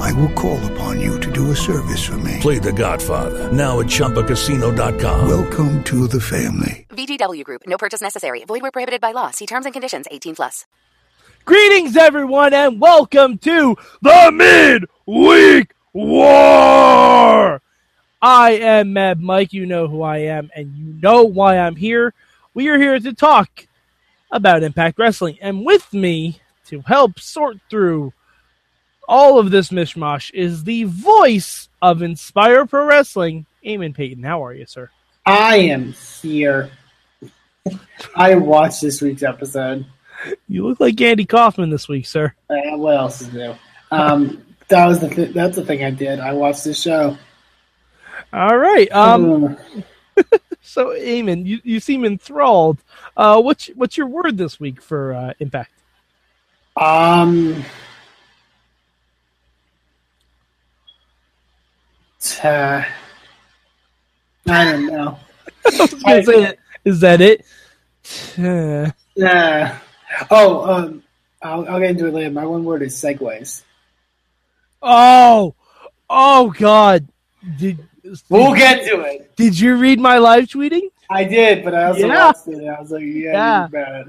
I will call upon you to do a service for me. Play The Godfather now at ChumbaCasino.com. Welcome to the family. VGW Group. No purchase necessary. Void where prohibited by law. See terms and conditions. 18 plus. Greetings, everyone, and welcome to the Midweek War. I am Mad Mike. You know who I am, and you know why I'm here. We are here to talk about Impact Wrestling, and with me to help sort through all of this mishmash is the voice of Inspire Pro Wrestling, Eamon Payton. How are you, sir? I am here. I watched this week's episode. You look like Andy Kaufman this week, sir. Uh, what else is new? Um, that was the th- that's the thing I did. I watched this show. All right. Um, so, Eamon, you, you seem enthralled. Uh, what's what's your word this week for uh, Impact? Um, uh, I don't know. I gonna say, is that it? Uh, Yeah. Oh, um, I'll, I'll get into it later. My one word is segues. oh, oh, God! Did We'll get to it. did you read my live tweeting? I did, but I also Yeah. watched it. I was like, yeah, Yeah.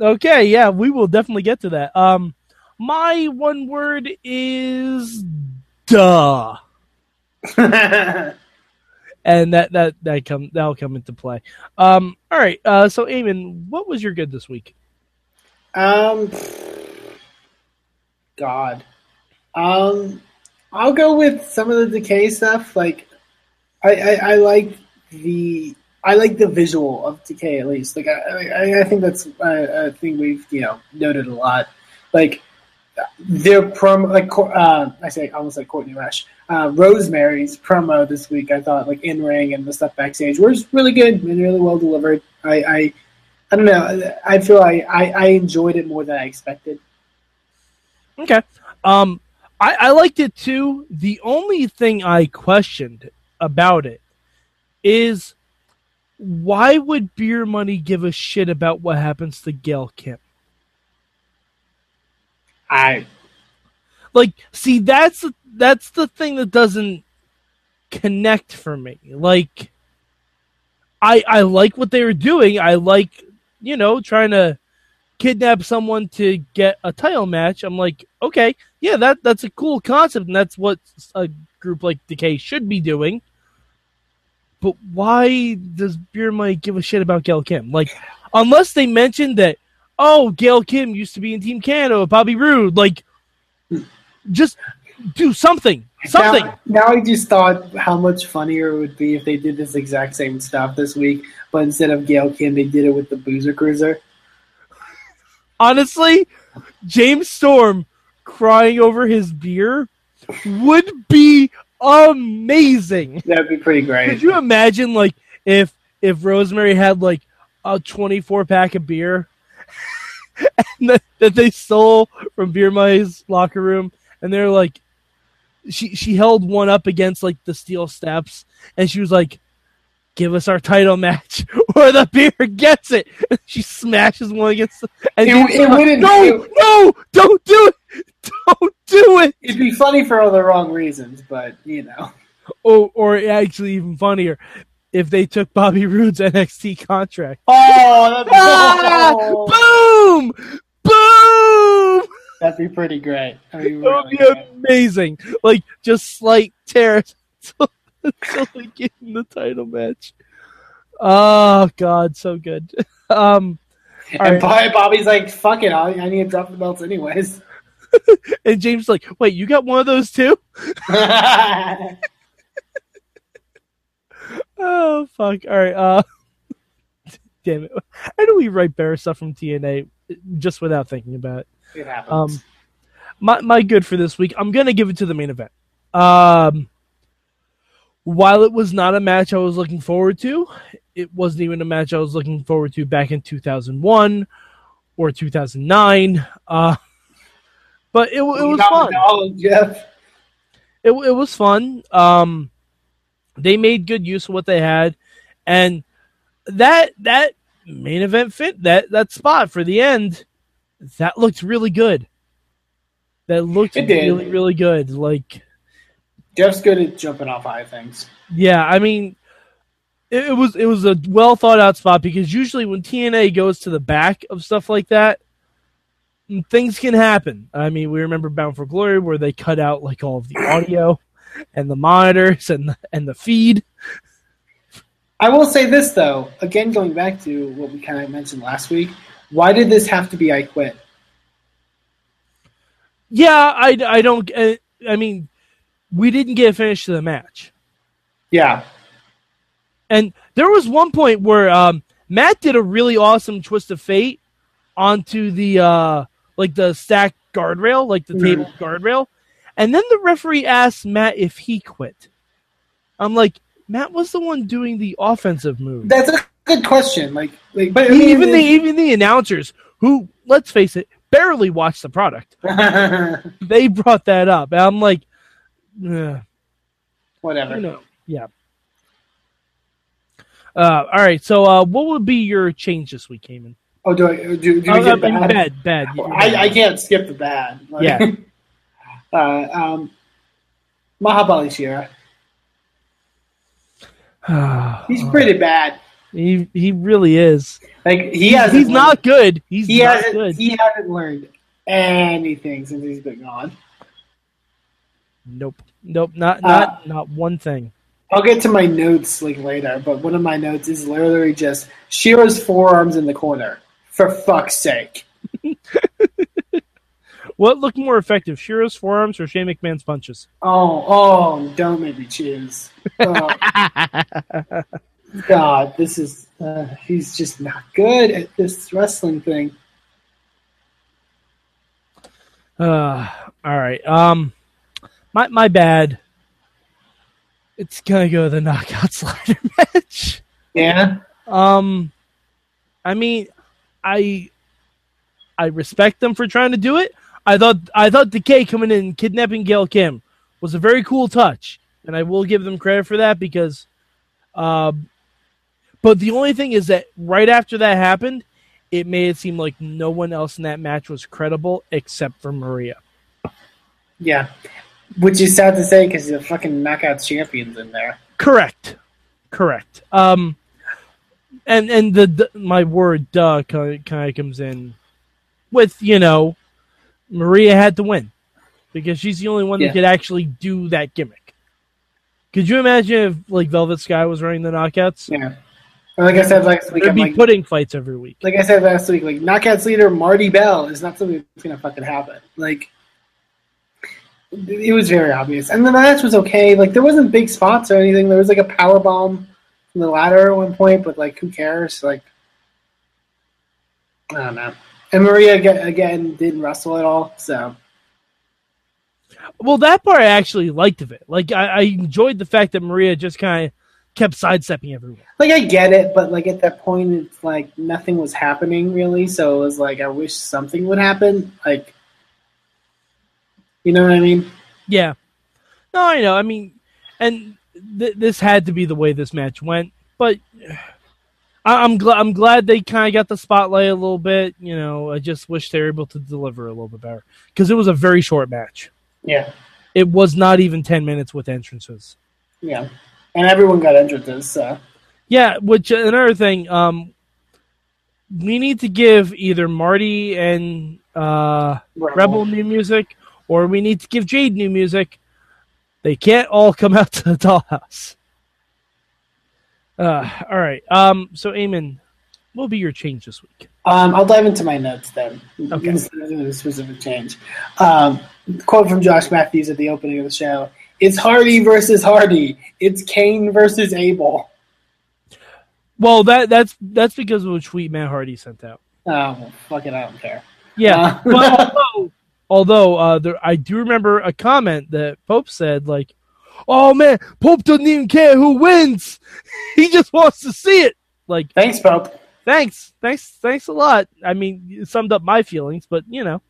Okay, yeah, we will definitely get to that. Um, my one word is duh. and that that that come that'll come into play. Um, all right. Uh, so, Eamon, what was your good this week? Um, God, um, I'll go with some of the decay stuff. Like, I, I, I like the I like the visual of decay at least. Like, I, I, I think that's a, a thing we've you know noted a lot. Like, their promo, like uh, I say almost like Courtney Rush, uh, Rosemary's promo this week. I thought like in ring and the stuff backstage was really good and really well delivered. I, I I don't know. I feel I, I, I enjoyed it more than I expected. Okay. Um, I, I liked it too. The only thing I questioned about it is why would Beer Money give a shit about what happens to Gail Kim? I Like, see, that's that's the thing that doesn't connect for me. Like, I I like what they were doing. I like, you know, trying to kidnap someone to get a title match. I'm like, okay, yeah, that that's a cool concept, and that's what a group like Decay should be doing. But why does Beer Money give a shit about Gail Kim? Like, unless they mentioned that, oh, Gail Kim used to be in Team Canada with Bobby Roode, like, just do something, something. Now, now I just thought how much funnier it would be if they did this exact same stuff this week, but instead of Gail Kim, they did it with the Boozer Cruiser. Honestly, James Storm crying over his beer would be amazing. That'd be pretty great. Could you imagine, like, if if Rosemary had like a twenty four pack of beer that, that they stole from Beer locker room, and they're like, she she held one up against like the steel steps, and she was like, "Give us our title match, or the beer gets it." she smashes one against, the, and It- it wouldn't- no, it- no, don't do it, don't do it. It'd be funny for all the wrong reasons, but you know. Or, or actually, even funnier, if they took Bobby Roode's NXT contract. Oh, that'd be, Ah! Boom! Boom! that'd be pretty great. That'd be That would be great. amazing. Like, just slight tears until, until they get in the title match. Oh, God, so good. Um, And Bob- Bobby's like, "Fuck it, I, I need to drop the belts anyways." and James is like, wait, you got one of those too? Oh, fuck. All right. Uh, damn it. How do we write better stuff from TNA just without thinking about it? it happens. Um, my my good for this week. I'm gonna give it to the main event. Um, while it was not a match I was looking forward to, it wasn't even a match I was looking forward to back in 2001 or 2009. Uh, but it, it was fun. Jeff. It, it was fun. Um, they made good use of what they had, and that that main event fit that that spot for the end that looked really good. That looked really really good. Like Jeff's good at jumping off high things. Yeah, I mean, it, it was it was a well thought out spot because usually when TNA goes to the back of stuff like that, things can happen. I mean, we remember Bound for Glory where they cut out like all of the audio and the monitors and the, and the feed. I will say this though, again going back to what we kind of mentioned last week. Why did this have to be I quit? Yeah, I, I don't. uh, I mean, we didn't get a finish to the match. Yeah, And there was one point where um, Matt did a really awesome twist of fate onto the uh, like the stack guardrail, like the Mhm. table guardrail, and then the referee asked Matt if he quit. I'm like, Matt was the one doing the offensive move. that's a good question. Like, like but I mean, even the even the announcers, who let's face it, barely watched the product, they brought that up. And I'm like, "Ugh." whatever. you know, yeah. Uh, all right, so uh, what would be your change this week, Eamon? Oh, do I do, do Oh, get I mean, bad? bad, bad. I, I can't skip the bad. Like, Yeah. uh, um, Mahabali Shera. He's pretty bad. He he really is. Like he hasn't. he's learned- not good. He's He not hasn't. good. He hasn't learned anything since he's been gone. Nope. Nope. Not Uh, not not one thing. I'll get to my notes like later, but one of my notes is literally just Shera's forearms in the corner. For fuck's sake. What looked more effective, Shera's forearms or Shane McMahon's punches? Oh, oh, don't make me choose. Oh, God, this is. Uh, he's just not good at this wrestling thing. Uh, all right. Um, my my bad. It's gonna go the knockout slider match. Yeah. Um, I mean, I I respect them for trying to do it. I thought I thought Decay coming in kidnapping Gail Kim was a very cool touch, and I will give them credit for that because, um, but the only thing is that right after that happened, it made it seem like no one else in that match was credible except for Maria. Yeah. Which is sad to say because the fucking knockout champions in there. Correct, correct. Um, and and the, the my word duh kind of comes in with you know Maria had to win because she's the only one Yeah. that could actually do that gimmick. Could you imagine if like Velvet Sky was running the knockouts? Yeah. Like I said last week, There'd I'm be like, pudding fights every week. like I said last week, like knockouts leader Marti Belle is not something that's gonna fucking happen. Like it was very obvious, and the match was okay. Like there wasn't big spots or anything. There was like a power bomb from the ladder at one point, but like who cares? Like I don't know. And Maria again, didn't wrestle at all, so Well, that part I actually liked of it. Like I, I enjoyed the fact that Maria just kind of kept sidestepping everyone. like I get it, but like at that point, it's like nothing was happening really. So it was like I wish something would happen. Like you know what I mean? Yeah. No, I know. I mean, and th- this had to be the way this match went, but I- I'm glad. I'm glad they kind of got the spotlight a little bit. You know, I just wish they were able to deliver a little bit better because it was a very short match. Yeah. It was not even ten minutes with entrances. Yeah, and everyone got entrances. So Yeah, which another thing, um, we need to give either Marti and uh, Rebel new music, or we need to give Jade new music. They can't all come out to the dollhouse. Uh, all right. Um. So, Eamon, what will be your change this week? Um, I'll dive into my notes then. Okay. A specific change. Um, quote from Josh Matthews at the opening of the show: "It's Hardy versus Hardy. It's Cain versus Abel." Well, that that's that's because of a tweet Matt Hardy sent out. Oh, well, fuck it, I don't care. Yeah. Uh. but although, although uh, there, I do remember a comment that Pope said, like, "Oh man, Pope doesn't even care who wins. He just wants to see it." Like, Thanks, Pope. thanks, thanks, thanks a lot. I mean, you summed up my feelings, but you know,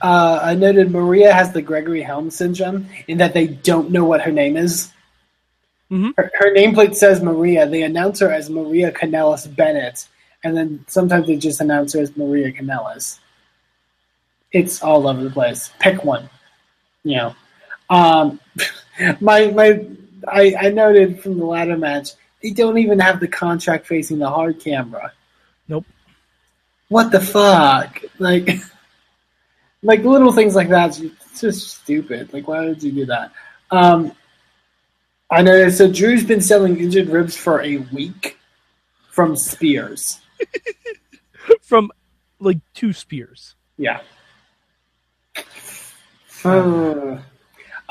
Uh, I noted Maria has the Gregory Helm syndrome in that they don't know what her name is. Mhm. Her, her nameplate says Maria. They announce her as Maria Kanellis Bennett, and then sometimes they just announce her as Maria Kanellis. It's all over the place. Pick one. You know. Um, my my I, I noted from the ladder match they don't even have the contract facing the hard camera. Nope. What the fuck? Like like little things like that. It's just stupid. Like, why would you do that? Um, I know. So Drew's been selling injured ribs for a week from Spears. from like two spears. Yeah. Uh,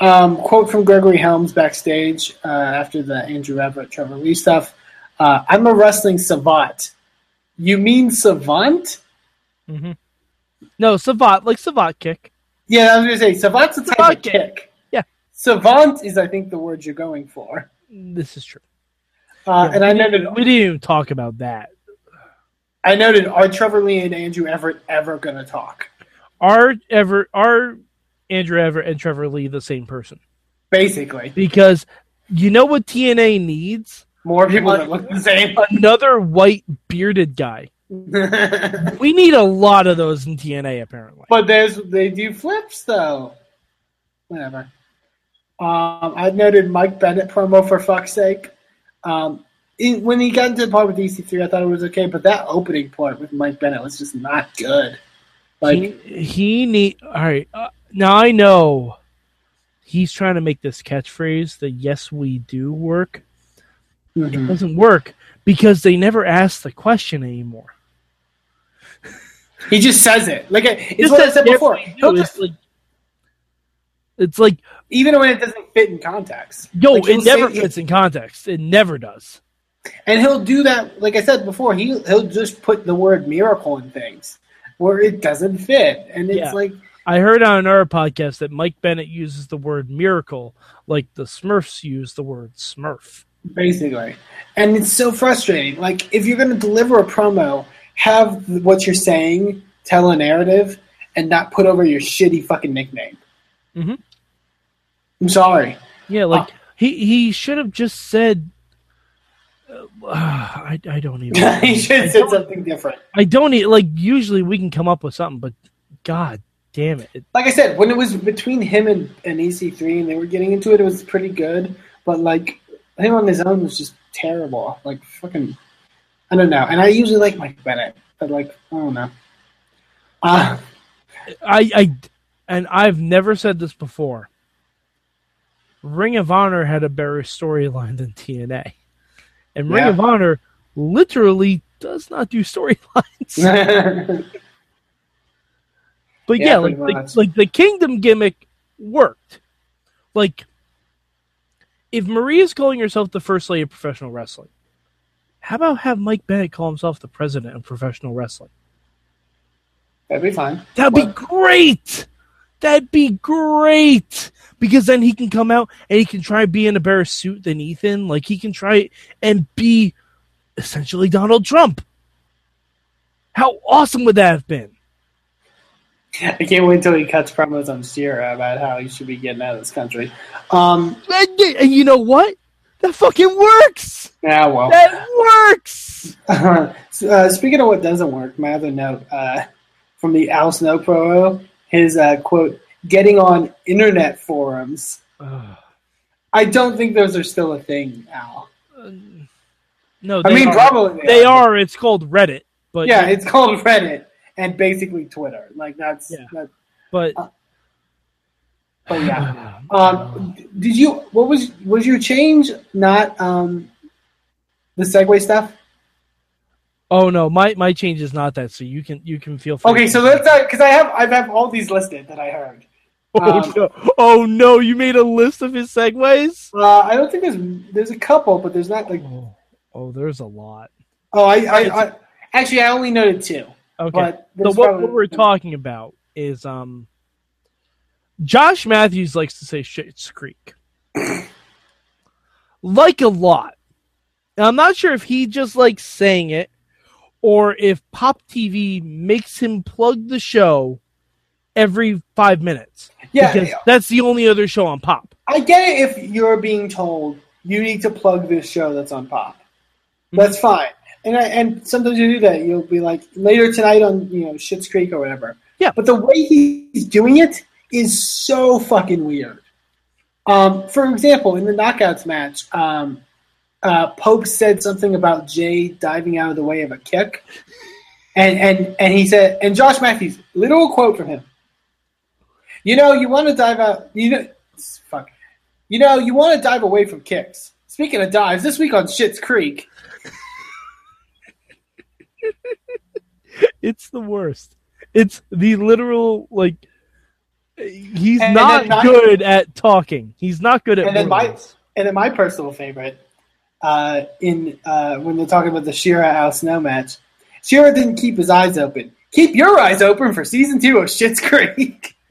um, quote from Gregory Helms backstage uh, after the Andrew Everett Trevor Lee stuff. Uh, I'm a wrestling savant. You mean savant? hmm No, savant, like savant kick. Yeah, I was gonna say savant's a type Savant of kick. kick. Yeah. Savant is, I think, the word you're going for. This is true. Uh, Yeah, and I noted, we didn't even talk about that. I noted, are Trevor Lee and Andrew Everett ever gonna talk? Are ever are Andrew Everett and Trevor Lee the same person? Basically, Because you know what TNA needs? more people that look the same. Another white bearded guy. We need a lot of those in TNA apparently. but there's they do flips though. Whatever. Um, I noted Mike Bennett promo for fuck's sake. Um, in, when he got into the part with EC3, I thought it was okay, but that opening part with Mike Bennett was just not good. Like, he, he need all right. Uh, now I know he's trying to make this catchphrase, the "Yes, we do" work. It mhm. doesn't work because they never ask the question anymore. he just says it. Like it's Just what I that said "Yes, before. do," It's like it's like even when it doesn't fit in context. yo, Like, it never fits in context. It never does. And he'll do that, like I said before. He he'll just put the word miracle in things where it doesn't fit, and it's Yeah. like I heard on our podcast that Mike Bennett uses the word miracle like the Smurfs use the word Smurf. basically, and it's so frustrating. Like if you're going to deliver a promo, have what you're saying tell a narrative, and not put over your shitty fucking nickname. Mhm. I'm sorry. Yeah, like he he should have just said. Uh, I I don't even. he should have said something different. I don't like. Usually we can come up with something, but God damn it! Like I said, when it was between him and, and EC3 and they were getting into it, it was pretty good. But like him on his own was just terrible. Like fucking, I don't know. And I usually like Mike Bennett, but like I don't know. Uh, I I and I've never said this before. Ring of Honor had a better storyline than TNA, and Ring Yeah. of Honor literally does not do storylines. But Yeah, yeah, like the, like the Kingdom gimmick worked. Like if Maria's calling herself the first lady of professional wrestling, how about have Mike Bennett call himself the president of professional wrestling? That'd be fine. That'd be great. That'd be great because then he can come out and he can try be in a better suit than Ethan. Like he can try and be essentially Donald Trump. How awesome would that have been? I can't wait until he cuts promos on Shera about how he should be getting out of this country. Um, And, you know what? That fucking works. yeah, well. That works. uh, speaking of what doesn't work, my other note uh, from the Al Snow promo, his uh, quote, getting on internet forums. I don't think those are still a thing, Al. no, I mean, are. probably they are. It's called Reddit, but Yeah, it's called Reddit and basically Twitter. Like that's, Yeah. that, but but yeah. Um, did you? What was was your change? Not um, the segue stuff. oh no, my my change is not that. So you can you can feel free. Okay, so let's because I have I have all these listed that I heard. Oh um, no! Oh no! You made a list of his segues. Uh, I don't think there's there's a couple, but there's not like Oh, oh there's a lot. oh I I, I actually I only noted two. Okay. But so what, probably- what we're talking about is um, Josh Matthews likes to say Schitt's Creek, like a lot. And I'm not sure if he just likes saying it or if Pop TV makes him plug the show every five minutes. Yeah, because that's the only other show on Pop. I get it if you're being told you need to plug this show that's on Pop. That's fine. And I, and sometimes you do that. You'll be like later tonight on you know Schitt's Creek or whatever. Yeah. But the way he's doing it is so fucking weird. Um, for example, in the knockouts match, um, uh, Pope said something about Jay diving out of the way of a kick, and and and he said, and Josh Matthews, literal quote from him. You know, you want to dive out. You know, fuck. You know, you want to dive away from kicks. Speaking of dives, this week on Schitt's Creek, It's the worst. It's the literal like he's And not my- good at talking. He's not good at and then my and then my personal favorite, uh, in uh, when they're talking about the Shera Al Snow match, Shera didn't keep his eyes open. Keep your eyes open for season two of Schitt's Creek.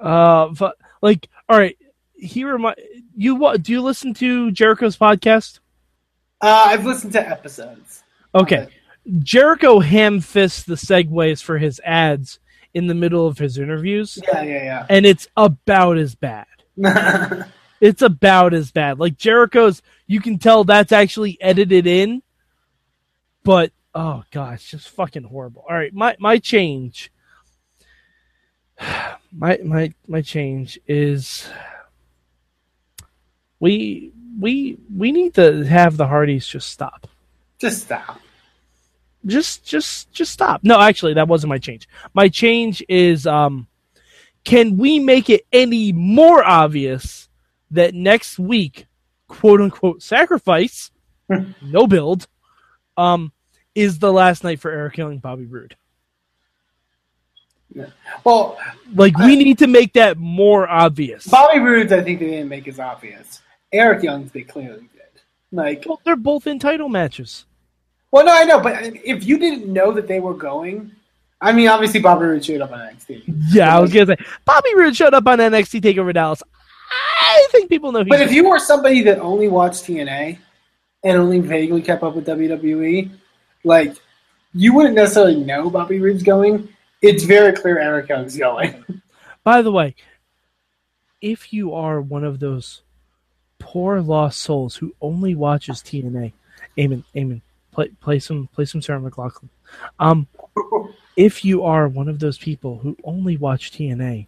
Uh, but, like, all right. He remind you. What do you listen to Jericho's podcast? Uh, I've listened to episodes. Okay, Jericho ham fists the segues for his ads in the middle of his interviews, Yeah, yeah, yeah. and it's about as bad. It's about as bad. Like Jericho's, you can tell that's actually edited in, but oh gosh, just fucking horrible. All right, my my change, my my my change is we we we need to have the Hardys just stop. Just stop. Just just just stop. No, actually, that wasn't my change. My change is um, can we make it any more obvious that next week, quote unquote, sacrifice, no build, um, is the last night for Eric killing Bobby Roode. Yeah. Well, Like we need to make that more obvious. Bobby Roode's, I think they didn't make as obvious. Eric Young's, they clearly did. Like, Well, they're both in title matches. well, no, I know, but if you didn't know that they were going, I mean, obviously Bobby Roode showed up on NXT. Yeah, I was gonna say Bobby Roode showed up on NXT Takeover Dallas. I think people know. He's But if you were somebody that only watched TNA and only vaguely kept up with WWE, like you wouldn't necessarily know Bobby Roode's going. It's very clear Eric Young's going. By the way, if you are one of those poor lost souls who only watches TNA, Amen, amen. play play some play some Sarah McLachlan. Um, if you are one of those people who only watch TNA,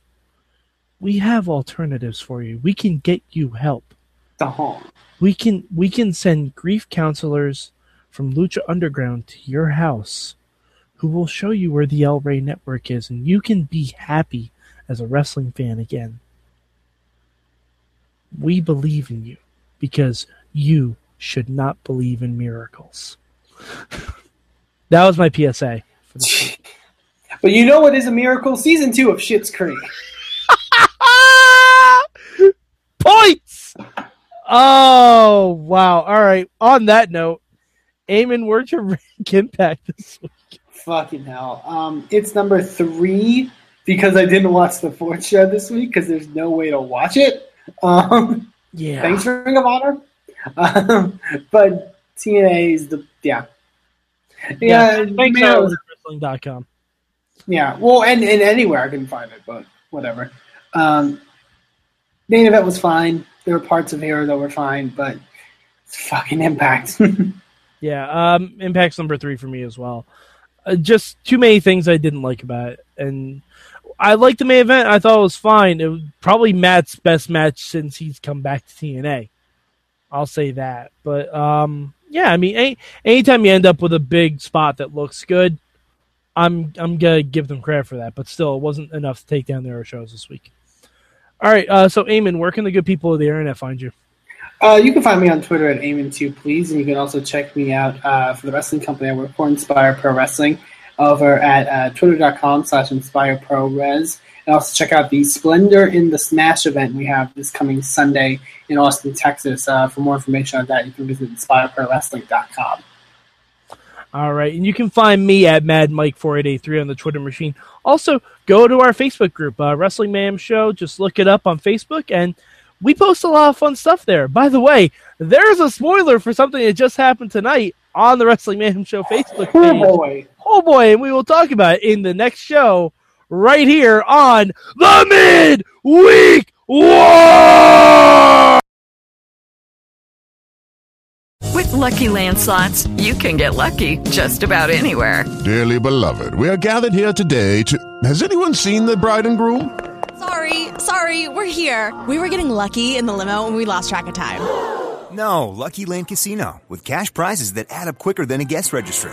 we have alternatives for you. We can get you help. the home. We can we can send grief counselors from Lucha Underground to your house who will show you where the El Rey network is and you can be happy as a wrestling fan again. We believe in you because you should not believe in miracles. that was my PSA. But you know what is a miracle? Season two of Schitt's Creek. Points! Oh, wow. All right. On that note, Eamon, where'd your rank impact this week? Fucking hell. Um, it's number three because I didn't watch the fourth show this week because there's no way to watch it. Um, Yeah. Thanks, for Ring of Honor. Um, but TNA is the yeah. Yeah, Thanks, man, uh, wrestling.com. yeah. Well, and, and anywhere I can find it, but whatever. Um, main event was fine. There were parts of here that were fine, but it's fucking Impact. Yeah, um, Impact's number three for me as well. Uh, just too many things I didn't like about it, and I liked the main event. I thought it was fine. It was probably Matt's best match since he's come back to TNA. I'll say that. But um, yeah, I mean, any, anytime you end up with a big spot that looks good, I'm I'm gonna give them credit for that. But still, it wasn't enough to take down their shows this week. All right, uh, so Eamon, where can the good people of the internet find you? Uh, you can find me on Twitter at Aimon2, please, and you can also check me out uh, for the wrestling company I work for, Inspire Pro Wrestling, over at uh, twitter.com slash Inspire Pro Res. And also check out the Splendor in the Smash event we have this coming Sunday in Austin, Texas. Uh, for more information on that, you can visit inspireprowrestling.com. All right, and you can find me at Mad Mike four eight eight three on the Twitter machine. Also, go to our Facebook group, uh, Wrestling Mayhem Show. Just look it up on Facebook, and we post a lot of fun stuff there. By the way, there's a spoiler for something that just happened tonight on the Wrestling Mayhem Show Facebook Oh page. boy. Oh boy, and we will talk about it in the next show right here on the Midweek War. With Lucky Land slots, you can get lucky just about anywhere. Dearly beloved, we are gathered here today to. Has anyone seen the bride and groom? Sorry, sorry, we're here. We were getting lucky in the limo and we lost track of time. No, Lucky Land Casino, with cash prizes that add up quicker than a guest registry.